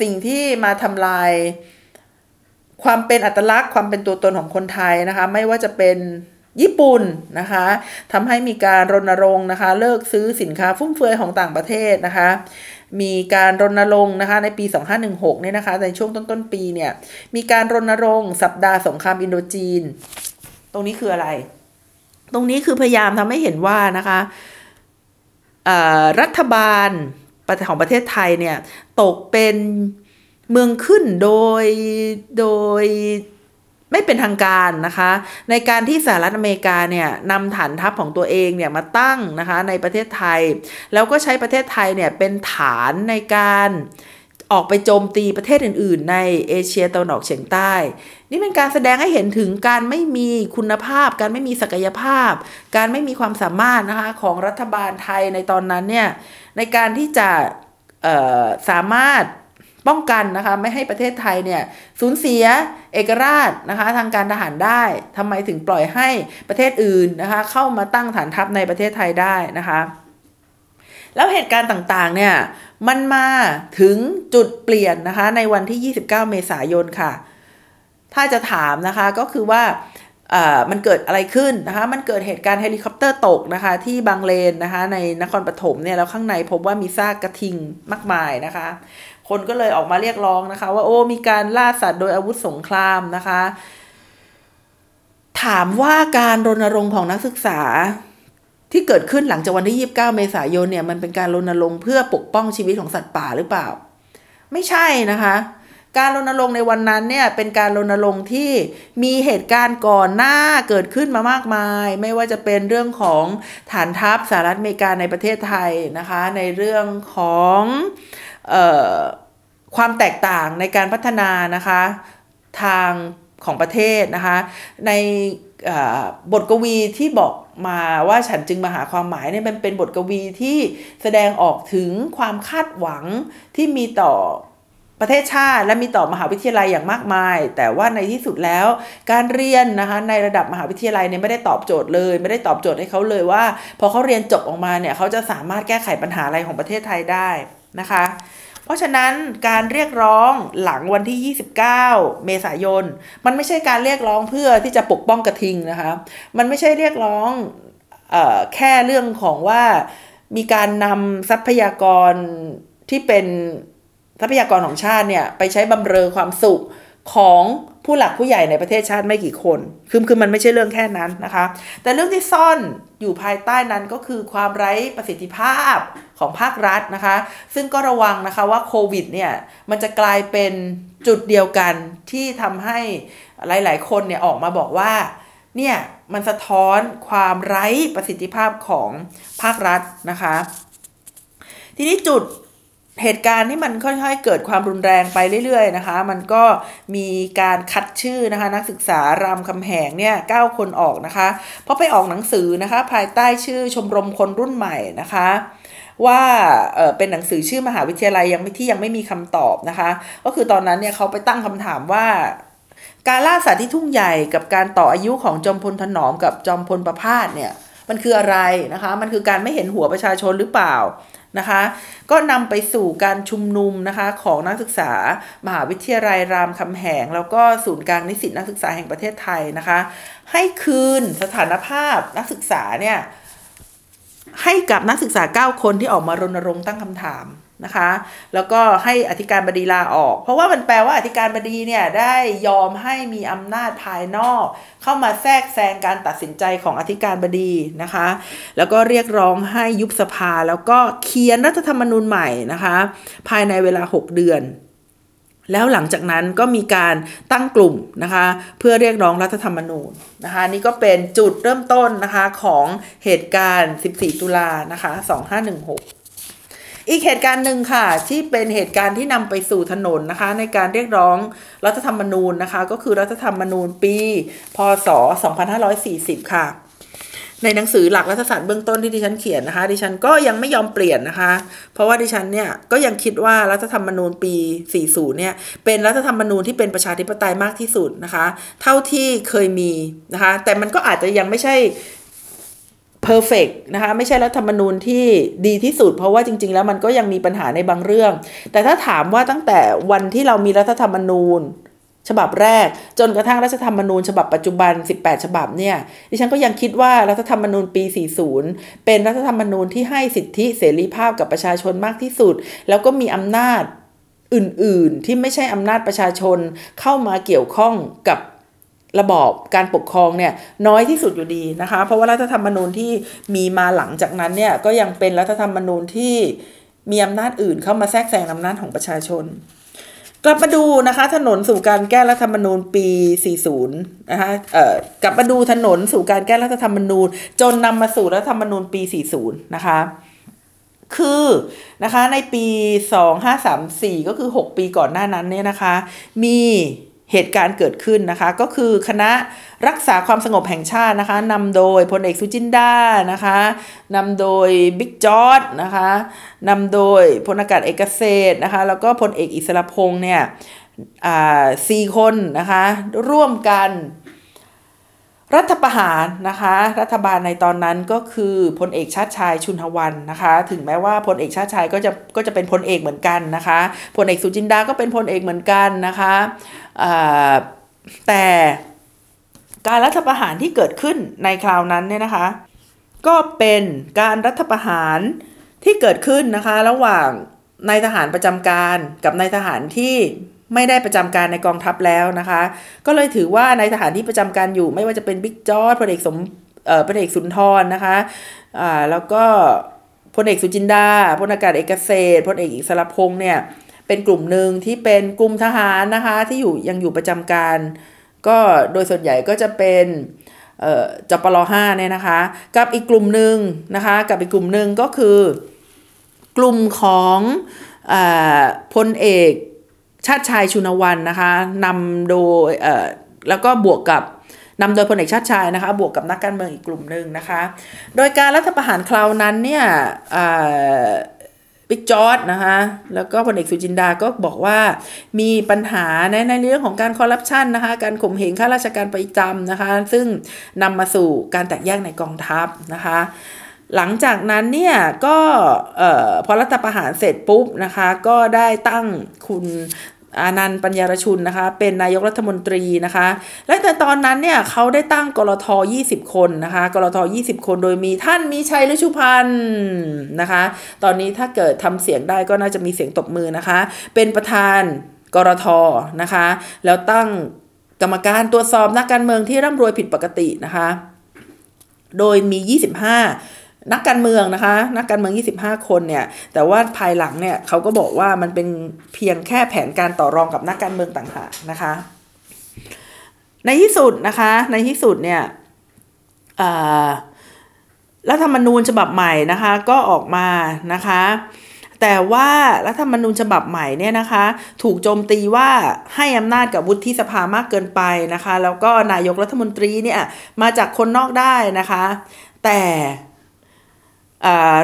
สิ่งที่มาทำลาย ความเป็นอัตลักษณ์ ความเป็นตัวตนของคนไทยนะคะไม่ว่าจะเป็นญี่ปุ่นนะคะทำให้มีการรณรงค์นะคะเลิกซื้อสินค้าฟุ่มเฟือยของต่างประเทศนะคะมีการรณรงค์นะคะในปี 2516เนี่ยนะคะในช่วงต้นๆปีเนี่ยมีการรณรงค์สัปดาห์สงครามอินโดจีน ตรงนี้คืออะไร ตรงนี้คือพยายามทำให้เห็นว่านะคะรัฐบาลของประเทศไทยเนี่ยตกเป็น เมืองขึ้นโดยโดยไม่เป็นทางการนะคะ ในการที่สหรัฐอเมริกาเนี่ยนำฐานทัพของตัวเองเนี่ยมาตั้งนะคะในประเทศไทย แล้วก็ใช้ประเทศไทยเนี่ยเป็นฐานในการออกไปโจมตีประเทศอื่น ๆ ในเอเชียตะวันออกเฉียงใต้ นี่เป็นการแสดงให้เห็นถึงการไม่มีคุณภาพ การไม่มีศักยภาพ การไม่มีความสามารถนะคะของรัฐบาลไทยในตอนนั้นเนี่ยในการที่จะสามารถ ป้องกันนะคะไม่ให้ประเทศไทยเนี่ยสูญเสียเอกราชนะคะทางการทหารได้ทำไมถึงปล่อยให้ประเทศอื่นนะคะเข้ามาตั้งฐานทัพในประเทศไทยได้นะคะแล้วเหตุการณ์ต่างๆ เนี่ย มันมาถึงจุดเปลี่ยนนะคะ ในวันที่ 29 เมษายนค่ะ ถ้าจะถามนะคะก็คือว่ามันเกิดอะไรขึ้นนะคะ มันเกิดเหตุการณ์เฮลิคอปเตอร์ตกนะคะ ที่บางเลนนะคะ ในนครปฐมเนี่ย แล้วข้างในพบว่ามีซากกระทิงมากมายนะคะ คนก็เลยออกมาเรียกร้องนะคะ ว่าโอ้มีการล่าสัตว์โดยอาวุธสงครามนะคะ ถามว่าการรณรงค์ของนักศึกษาที่เกิดขึ้นหลังจากวันที่ 29 เมษายนเนี่ยมันเป็นการรณรงค์เพื่อปกป้องชีวิตของสัตว์ป่าหรือเปล่า ไม่ใช่นะคะ การรณรงค์ในวันนั้นเนี่ยเป็นการรณรงค์ที่มีเหตุการณ์ก่อนหน้าเกิดขึ้นมามากมาย ไม่ว่าจะเป็นเรื่องของฐานทัพสหรัฐอเมริกาในประเทศไทยนะคะ ในเรื่องของออ ความแตกต่างในการพัฒนานะคะทางของประเทศนะคะในบทกวีที่บอกมาว่าฉันจึงมาหาความหมายเนี่ยมันเป็นบทกวีที่แสดงออกถึงความคาดหวังที่มีต่อประเทศชาติ และมีต่อมหาวิทยาลัยอย่างมากมาย แต่ว่าในที่สุดแล้วการเรียนนะคะในระดับมหาวิทยาลัยเนี่ยไม่ได้ตอบโจทย์เลย ไม่ได้ตอบโจทย์ให้เขาเลยว่า พอเขาเรียนจบออกมาเนี่ยเขาจะสามารถแก้ไขปัญหาอะไรของประเทศไทยได้นะคะ ราะฉะนั้นการเรียกร้องหลังวันที่ 29 เมษายน มันไม่ใช่การเรียกร้องเพื่อที่จะปกป้องกระทิงนะคะ มันไม่ใช่เรียกร้องออแค่เรื่องของว่ามีการนำทรัพยากรที่เป็นทรัพยากรของชาติเนี่ยไปใช้บำเรอความสุขของ ผู้หลักผู้ใหญ่ในประเทศชาติไม่กี่คน คือคือมันไม่ใช่เรื่องแค่นั้นนะคะ แต่เรื่องที่ซ่อนอยู่ภายใต้นั้นก็คือความไร้ประสิทธิภาพของภาครัฐนะคะ ซึ่งก็ระวังนะคะว่าโควิดเนี่ยมันจะกลายเป็นจุดเดียวกันที่ทำให้หลาย ๆ คนเนี่ยออกมาบอกว่าเนี่ยมันสะท้อนความไร้ประสิทธิภาพของภาครัฐนะคะ ทีนี้จุด เหตุการณ์ที่มันค่อยๆเกิดความรุนแรงไปเรื่อยๆนะคะ มันก็มีการคัดชื่อนะคะ นักศึกษารามคำแหงเนี่ยเคนออกนะคะ เพราะไปออกหนังสือนะคะ ภายใต้ชื่อชมรมคนรุ่นใหม่นะคะว่าเเป็นหนังสือชื่อมหาวิทยาลัยยังไม่ที่ยังไม่มีคำตอบนะคะ ก็คือตอนนั้นเนี่ยเขาไปตั้งคำถามว่า การล่าสัตว์ที่ทุ่งใหญ่กับการต่ออายุของจอมพลถนอมกับจอมพลประพาสเนี่ยมันคืออะไรนะคะ มันคือการไม่เห็นหัวประชาชนหรือเปล่า นะคะ ก็นำไปสู่การชุมนุมนะคะของนักศึกษามหาวิทยาลัยรามคำแหง แล้วก็ศูนย์กลางนิสิตนักศึกษาแห่งประเทศไทยนะคะ ให้คืนสถานภาพนักศึกษาเนี่ยให้กับนักศึกษา 9 คนที่ออกมารณรงค์ตั้งคำถาม นะคะ แล้วก็ให้อธิการบดีลาออก เพราะว่ามันแปลว่าอธิการบดีเนี่ยได้ยอมให้มีอำนาจภายนอก เข้ามาแทรกแซงการตัดสินใจของอธิการบดีนะคะ แล้วก็เรียกร้องให้ยุบสภาแล้วก็เขียนรัฐธรรมนูญใหม่นะคะ ภายในเวลา 6 เดือน แล้วหลังจากนั้นก็มีการตั้งกลุ่มนะคะ เพื่อเรียกร้องรัฐธรรมนูญนะคะ นี่ก็เป็นจุดเริ่มต้นนะคะของเหตุการณ์ 14 ตุลานะคะ 2516 อีกเหตุการณ์หนึ่งค่ะ ที่เป็นเหตุการณ์ที่นำไปสู่ถนนนะคะ ในการเรียกร้องรัฐธรรมนูญนะคะ ก็คือรัฐธรรมนูญปี พศ 2540 ค่ะ ในหนังสือหลักรัฐศาสตร์เบื้องต้นที่ดิฉันเขียนนะคะ ดิฉันก็ยังไม่ยอมเปลี่ยนนะคะ เพราะว่าดิฉันเนี่ยก็ยังคิดว่ารัฐธรรมนูญปี 40 เนี่ยเป็นรัฐธรรมนูญที่เป็นประชาธิปไตยมากที่สุดนะคะ เท่าที่เคยมีนะคะ แต่มันก็อาจจะยังไม่ใช่ เพอร์เฟกนะคะไม่ใช่รัฐธรรมนูญที่ดีที่สุด เพราะว่าจริง ๆ แล้วมันก็ยังมีปัญหาในบางเรื่อง แต่ถ้าถามว่าตั้งแต่วันที่เรามีรัฐธรรมนูญ ฉบับแรก จนกระทั่งรัฐธรรมนูญ ฉบับปัจจุบัน 18 ฉบับเนี่ยดิฉันก็ยังคิดว่ารัฐธรรมนูญปี 40 เป็นรัฐธรรมนูญที่ให้สิทธิเสรีภาพกับประชาชนมากที่สุด แล้วก็มีอำนาจอื่น ๆ ที่ไม่ใช่อำนาจประชาชนเข้ามาเกี่ยวข้องกับ ระบอบการปกครองเนี่ยน้อยที่สุดอยู่ดีนะคะ เพราะว่ารัฐธรรมนูญที่มีมาหลังจากนั้นเนี่ยก็ยังเป็นรัฐธรรมนูญที่มีอำนาจอื่นเข้ามาแทรกแซงอำนาจของประชาชน กลับมาดูนะคะถนนสู่การแก้รัฐธรรมนูญปี 40 นะคะเอ่อกลับมาดูถนนสู่การแก้รัฐธรรมนูญ จนนำมาสู่รัฐธรรมนูญปี 40 นะคะคือนะคะในปี 2534 ก็คือ 6 ปีก่อนหน้านั้นเนี่ยนะคะ มี เหตุการณ์เกิดขึ้นนะคะ ก็คือคณะรักษาความสงบแห่งชาตินะคะนำโดยพลเอกสุจินดานะคะนำโดยบิ๊กจอร์ดนะคะนำโดยพลอากาศเอกเกษตรนะคะแล้วก็พลเอกอิสระพงษ์เนี่ยสี่คนนะคะร่วมกัน รัฐประหารนะคะ รัฐบาลในตอนนั้นก็คือพลเอกชาติชายชุนหวันนะคะ ถึงแม้ว่าพลเอกชาติชายก็จะก็จะเป็นพลเอกเหมือนกันนะคะพลเอกสุจินดาก็เป็นพลเอกเหมือนกันนะคะแต่การรัฐประหารที่เกิดขึ้นในคราวนั้นเนี่ยนะคะ ก็เป็นการรัฐประหารที่เกิดขึ้นนะคะ ระหว่างนายทหารประจำการกับนายทหารที่ ไม่ได้ประจำการในกองทัพแล้วนะคะ ก็เลยถือว่าในทหารที่ประจำการอยู่ ไม่ว่าจะเป็นบิ๊กจอร์ดพลเอกสมเอ่อพลเอกสุนทรนะคะอ่าแล้วก็พลเอกสุจินดาพลอากาศเอกเกษตรพลเอกอิสระพงษ์เนี่ยเป็นกลุ่มหนึ่งที่เป็นกลุ่มทหารนะคะที่อยู่ยังอยู่ประจำการ ก็โดยส่วนใหญ่ก็จะเป็นจปลห้าเนี่ยนะคะ กับอีกกลุ่มหนึ่งนะคะ กับอีกกลุ่มหนึ่งก็คือ กลุ่มของอพลเอก ชาติชายชุนวันนะคะนำโดยเอ่อแล้วก็บวกกับนำโดยพลเอกชาติชายนะคะ บวกกับนักการเมืองอีกกลุ่มหนึ่งนะคะ โดยการรัฐประหารคราวนั้นเนี่ยบิ๊กจอร์ดนะคะแล้วก็พลเอกสุจินดาก็บอกว่ามีปัญหาในในเรื่องของการคอร์รัปชันนะคะการข่มเหงข้าราชการประจำนะคะ ซึ่งนำมาสู่การแตกแยกในกองทัพนะคะหลังจากนั้นเนี่ยก็พอรัฐประหารเสร็จปุ๊บนะคะ ก็ได้ตั้งคุณ อานันต์ปัญญารชุนนะคะ เป็นนายกรัฐมนตรีนะคะ และแต่ตอนนั้นเนี่ยเขาได้ตั้งกรท20 คนนะคะกรท20 คนโดยมีท่านมีชัยฤชุพันธ์นะคะ ตอนนี้ถ้าเกิดทำเสียงได้ก็น่าจะมีเสียงตบมือนะคะ เป็นประธานกรทนะคะ แล้วตั้งกรรมการตรวจสอบนักการเมืองที่ร่ำรวยผิดปกตินะคะ โดยมี 25 นักการเมืองนะคะ นักการเมือง 25 คนเนี่ย แต่ว่าภายหลังเนี่ยเขาก็บอกว่ามันเป็นเพียงแค่แผนการต่อรองกับนักการเมืองต่างหากนะคะ ในที่สุดนะคะ ในที่สุดเนี่ยรัฐธรรมนูญฉบับใหม่นะคะก็ออกมานะคะ แต่ว่ารัฐธรรมนูญฉบับใหม่เนี่ยนะคะ ถูกโจมตีว่าให้อำนาจกับวุฒิสภามากเกินไปนะคะ แล้วก็นายกรัฐมนตรีเนี่ยมาจากคนนอกได้นะคะ แต่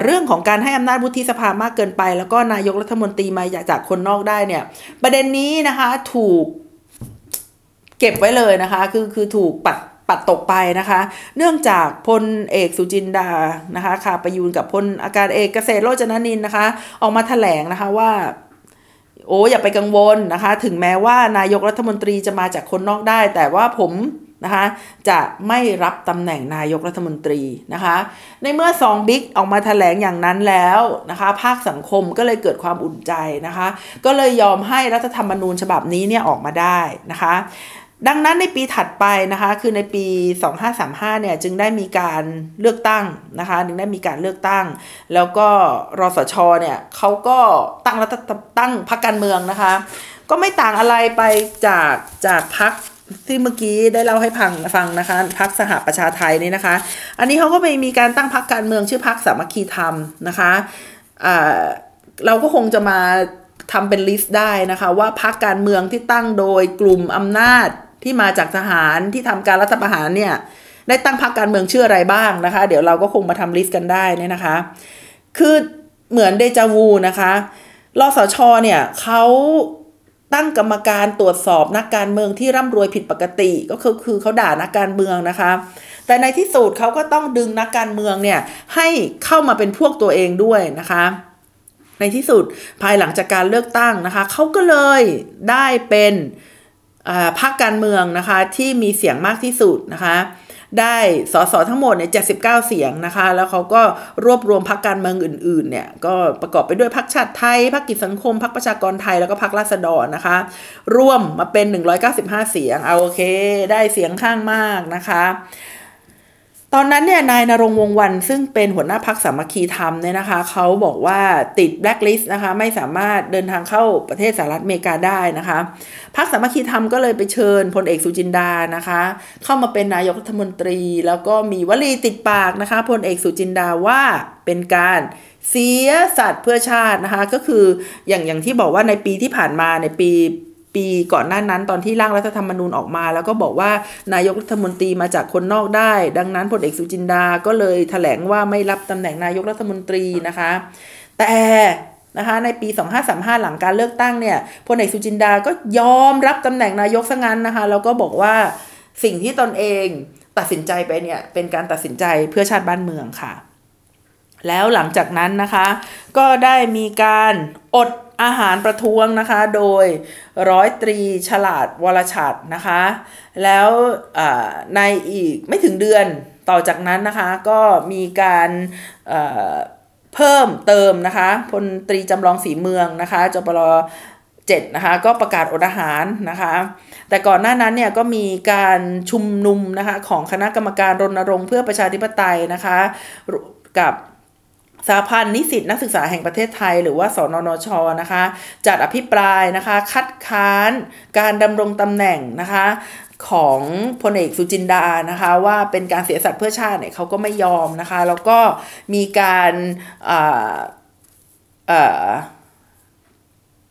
เรื่องของการให้อำนาจวุฒิสภามากเกินไป แล้วก็นายกรัฐมนตรีมาจากคนนอกได้เนี่ย ประเด็นนี้นะคะถูกเก็บไว้เลยนะคะ คือคือถูกปัดปัดตกไปนะคะ เนื่องจากพลเอกสุจินดานะคะค่ะประยูนกับพลอากาศเอกเกษตรโรจนนินนะคะ ออกมาแถลงนะคะว่าโอ้อย่าไปกังวลนะคะ ถึงแม้ว่านายกรัฐมนตรีจะมาจากคนนอกได้ แต่ว่าผม นะคะจะไม่รับตำแหน่งนายกรัฐมนตรีนะคะ ในเมื่อสองบิ๊กออกมาแถลงอย่างนั้นแล้วนะคะภาคสังคมก็เลยเกิดความอุ่นใจนะคะ ก็เลยยอมให้รัฐธรรมนูญฉบับนี้เนี่ยออกมาได้นะคะดังนั้นในปีถัดไปนะคะคือในปี 2535เนี่ยจึงได้มีการเลือกตั้งนะคะจึงได้มีการเลือกตั้ง แล้วก็รสชเนี่ยเขาก็ตั้งรัฐตั้งพรรคการเมืองนะคะ ก็ไม่ต่างอะไรไปจากจากพรรค ที่เมื่อกี้ได้เล่าให้พังฟังนะคะพักสหประชาไทยนี่นะคะ อันนี้เขาก็ไปมีการตั้งพรรคการเมืองชื่อพรรคสามัคคีธรรมนะคะเราก็คงจะมาทำเป็น list ได้นะคะว่าพรรคการเมืองที่ตั้งโดยกลุ่มอำนาจที่มาจากทหารที่ทำการรัฐประหารเนี่ยได้ตั้งพรรคการเมืองชื่ออะไรบ้างนะคะ เดี๋ยวเราก็คงมาทำ list กันได้นี่นะคะ คือเหมือนเดจาวูนะคะรสชเนี่ยเขา ตั้งกรรมการตรวจสอบนักการเมืองที่ร่ำรวยผิดปกติก็คือคือเขาด่านักการเมืองนะคะ แต่ในที่สุดเขาก็ต้องดึงนักการเมืองเนี่ยให้เข้ามาเป็นพวกตัวเองด้วยนะคะ ในที่สุดภายหลังจากการเลือกตั้งนะคะเขาก็เลยได้เป็นพรรคการเมืองนะคะที่มีเสียงมากที่สุดนะคะ ได้สสทั้งหมดเนี่ย79เสียงนะคะ แล้วเขาก็รวบรวมพรรคการเมืองอื่นๆเนี่ยก็ประกอบไปด้วยพรรคชาติไทยพรรคกิจสังคมพรรคประชากรไทยแล้วก็พรรคราษฎรนะคะ ร่วมมาเป็น 195 เสียงเอาโอเค ได้เสียงข้างมากนะคะ ตอนนั้นเนี่ยนายนรงวงวันซึ่งเป็นหัวหน้าพักสามัคคีธรรมเนี่ยนะคะเขาบอกว่าติดแบล็คลิสต์นะคะไม่สามารถเดินทางเข้าประเทศสหรัฐอเมริกาได้นะคะพักสามัคคีธรรมก็เลยไปเชิญพลเอกสุจินดานะคะ เข้ามาเป็นนายกรัฐมนตรี แล้วก็มีวลีติดปากนะคะพลเอกสุจินดาว่าเป็นการเสียสัตว์เพื่อชาตินะคะก็คืออย่างอย่างที่บอกว่าในปีที่ผ่านมาในปี ปีก่อนหน้านั้นตอนที่ร่างรัฐธรรมนูญออกมา แล้วก็บอกว่านายกรัฐมนตรีมาจากคนนอกได้ ดังนั้นพลเอกสุจินดาก็เลยถแถลงว่าไม่รับตำแหน่งนายกรัฐมนตรีนะคะ แต่นะคะในปี 2535 หลังการเลือกตั้งเนี่ยพลเอกสุจินดาก็ยอมรับตำแหน่งนายกซะงั้นนะคะ แล้วก็บอกว่าสิ่งที่ตนเองตัดสินใจไปเนี่ยเป็นการตัดสินใจเพื่อชาติบ้านเมืองค่ะ แล้วหลังจากนั้นนะคะ ก็ได้มีการอด อาหารประท้วงนะคะ โดยร้อยตรีฉลาดวรชัดนะคะ แล้วในอีกไม่ถึงเดือนต่อจากนั้นนะคะ ก็มีการเพิ่มเติมนะคะพลตรีจำลองสีเมืองนะคะจปรเจ็ดนะคะก็ประกาศอดอาหารนะคะ แต่ก่อนหน้านั้นเนี่ยก็มีการชุมนุมนะคะของคณะกรรมการรณรงค์เพื่อประชาธิปไตยนะคะกับ สหพันธ์นิสิตนักศึกษาแห่งประเทศไทย หรือว่าสนนชนะคะ จัดอภิปรายนะคะ คัดค้านการดำรงตำแหน่งนะคะของพลเอกสุจินดานะคะว่าเป็นการเสียสัตว์เพื่อชาติเนี่ยเขาก็ไม่ยอมนะคะ แล้วก็มีการ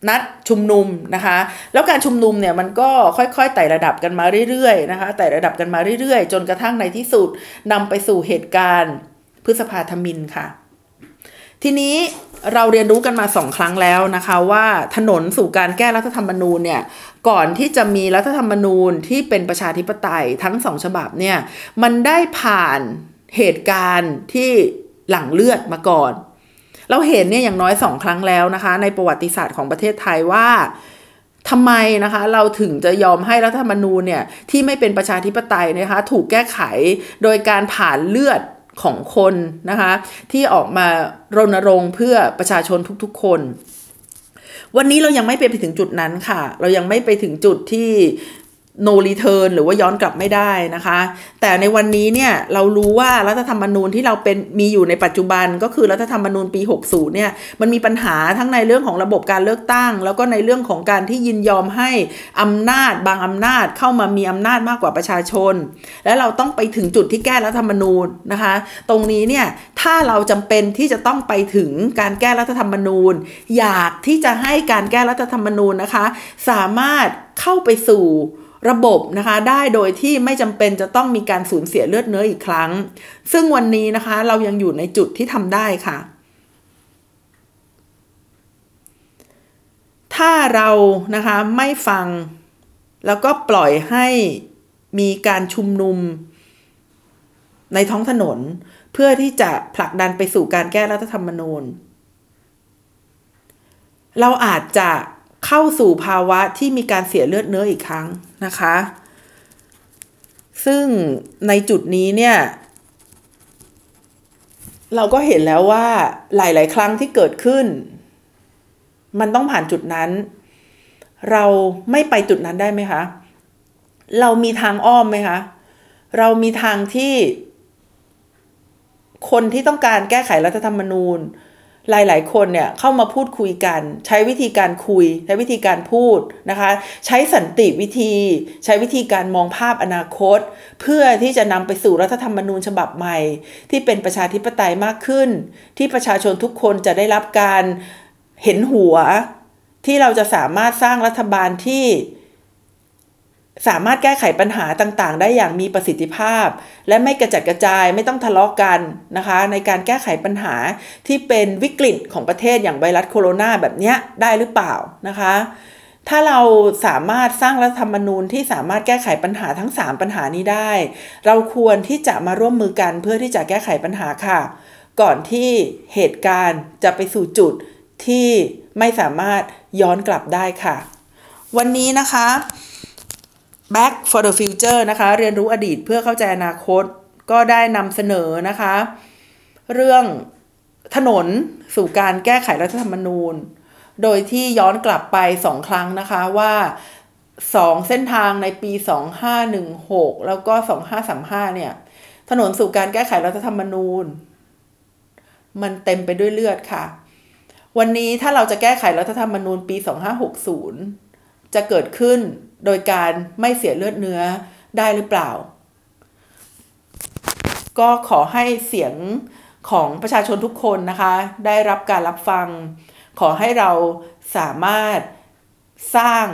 นัดชุมนุมนะคะ แล้วการชุมนุมเนี่ยมันก็ค่อยๆไต่ระดับกันมาเรื่อยๆนะคะไต่ระดับกันมาเรื่อยๆ จนกระทั่งในที่สุดนำไปสู่เหตุการณ์พฤษภาธมินค่ะ ทีนี้เราเรียนรู้กันมาสองครั้งแล้วนะคะว่าถนนสู่การแก้รัฐธรรมนูญเนี่ยก่อนที่จะมีรัฐธรรมนูญที่เป็นประชาธิปไตยทั้งสองฉบับเนี่ยมันได้ผ่านเหตุการณ์ที่หลั่งเลือดมาก่อน เราเห็นเนี่ยอย่างน้อยสองครั้งแล้วนะคะ ในประวัติศาสตร์ของประเทศไทยว่าทำไมนะคะเราถึงจะยอมให้รัฐธรรมนูญเนี่ยที่ไม่เป็นประชาธิปไตยนะคะถูกแก้ไขโดยการผ่านเลือด ของคนนะคะที่ออกมารณรงค์เพื่อประชาชนทุกๆ คน วันนี้เรายังไม่ไปถึงจุดนั้นค่ะ เรายังไม่ไปถึงจุดที่ no return หรือว่าย้อนกลับไม่ได้นะคะ แต่ในวันนี้เนี่ยเรารู้ว่ารัฐธรรมนูญที่เราเป็นมีอยู่ในปัจจุบันก็คือรัฐธรรมนูญปี 60 เนี่ยมันมีปัญหาทั้งในเรื่องของระบบการเลือกตั้ง แล้วก็ในเรื่องของการที่ยินยอมให้อำนาจบางอำนาจเข้ามามีอำนาจมากกว่าประชาชน และเราต้องไปถึงจุดที่แก้รัฐธรรมนูญนะคะ ตรงนี้เนี่ยถ้าเราจำเป็นที่จะต้องไปถึงการแก้รัฐธรรมนูญ อยากที่จะให้การแก้รัฐธรรมนูญนะคะ สามารถเข้าไปสู่ ระบบนะคะได้โดยที่ไม่จำเป็นจะต้องมีการสูญเสียเลือดเนื้ออีกครั้ง ซึ่งวันนี้นะคะเรายังอยู่ในจุดที่ทำได้ค่ะ ถ้าเรานะคะไม่ฟัง แล้วก็ปล่อยให้มีการชุมนุมในท้องถนน เพื่อที่จะผลักดันไปสู่การแก้รัฐธรรมนูญ เราอาจจะเข้าสู่ภาวะที่มีการเสียเลือดเนื้ออีกครั้ง นะคะ ซึ่งในจุดนี้เนี่ย เราก็เห็นแล้วว่าหลาย ๆ ครั้งที่เกิดขึ้น มันต้องผ่านจุดนั้น เราไม่ไปจุดนั้นได้ไหมคะ เรามีทางอ้อมไหมคะ เรามีทางที่ คนที่ต้องการแก้ไขรัฐธรรมนูญ หลาย ๆ คนเนี่ยเข้ามาพูดคุยกัน ใช้วิธีการคุย ใช้วิธีการพูดนะคะ ใช้สันติวิธี ใช้วิธีการมองภาพอนาคต เพื่อที่จะนำไปสู่รัฐธรรมนูญฉบับใหม่ ที่เป็นประชาธิปไตยมากขึ้น ที่ประชาชนทุกคนจะได้รับการเห็นหัว ที่เราจะสามารถสร้างรัฐบาลที่ สามารถแก้ไขปัญหาต่างๆ ได้อย่างมีประสิทธิภาพ และไม่กระจัดกระจายไม่ต้องทะเลาะกกันนะคะ ในการแก้ไขปัญหาที่เป็นวิกฤตของประเทศอย่างไวรัสโคโรนาแบบนี้ได้หรือเปล่านะคะ ถ้าเราสามารถสร้างรัฐธรรมนูญที่สามารถแก้ไขปัญหาทั้ง 3 ปัญหานี้ได้ เราควรที่จะมาร่วมมือกันเพื่อที่จะแก้ไขปัญหาค่ะ ก่อนที่เหตุการณ์จะไปสู่จุดที่ไม่สามารถย้อนกลับได้ค่ะ วันนี้นะคะ Back for the Future นะคะ เรียนรู้อดีตเพื่อเข้าใจอนาคต ก็ได้นำเสนอนะคะ เรื่องถนนสู่การแก้ไขรัฐธรรมนูญ โดยที่ย้อนกลับไปสองครั้งนะคะว่าสองเส้นทางในปี 2516 แล้วก็ 2535 เนี่ย ถนนสู่การแก้ไขรัฐธรรมนูญ มันเต็มไปด้วยเลือดค่ะ วันนี้ถ้าเราจะแก้ไขรัฐธรรมนูญปี 2560 จะเกิดขึ้น โดยการไม่เสียเลือดเนื้อได้หรือเปล่า ก็ขอให้เสียงของประชาชนทุกคนนะคะ ได้รับการรับฟัง ขอให้เราสามารถสร้าง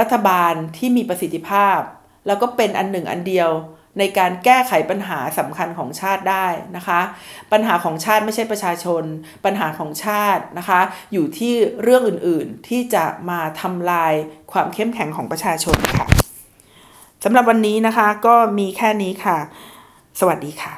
รัฐบาลที่มีประสิทธิภาพ แล้วก็เป็นอันหนึ่งอันเดียว ในการแก้ไขปัญหาสำคัญของชาติได้นะคะ ปัญหาของชาติไม่ใช่ประชาชน ปัญหาของชาตินะคะ อยู่ที่เรื่องอื่นๆที่จะมาทำลายความเข้มแข็งของประชาชนค่ะสำหรับวันนี้นะคะก็มีแค่นี้ค่ะ สวัสดีค่ะ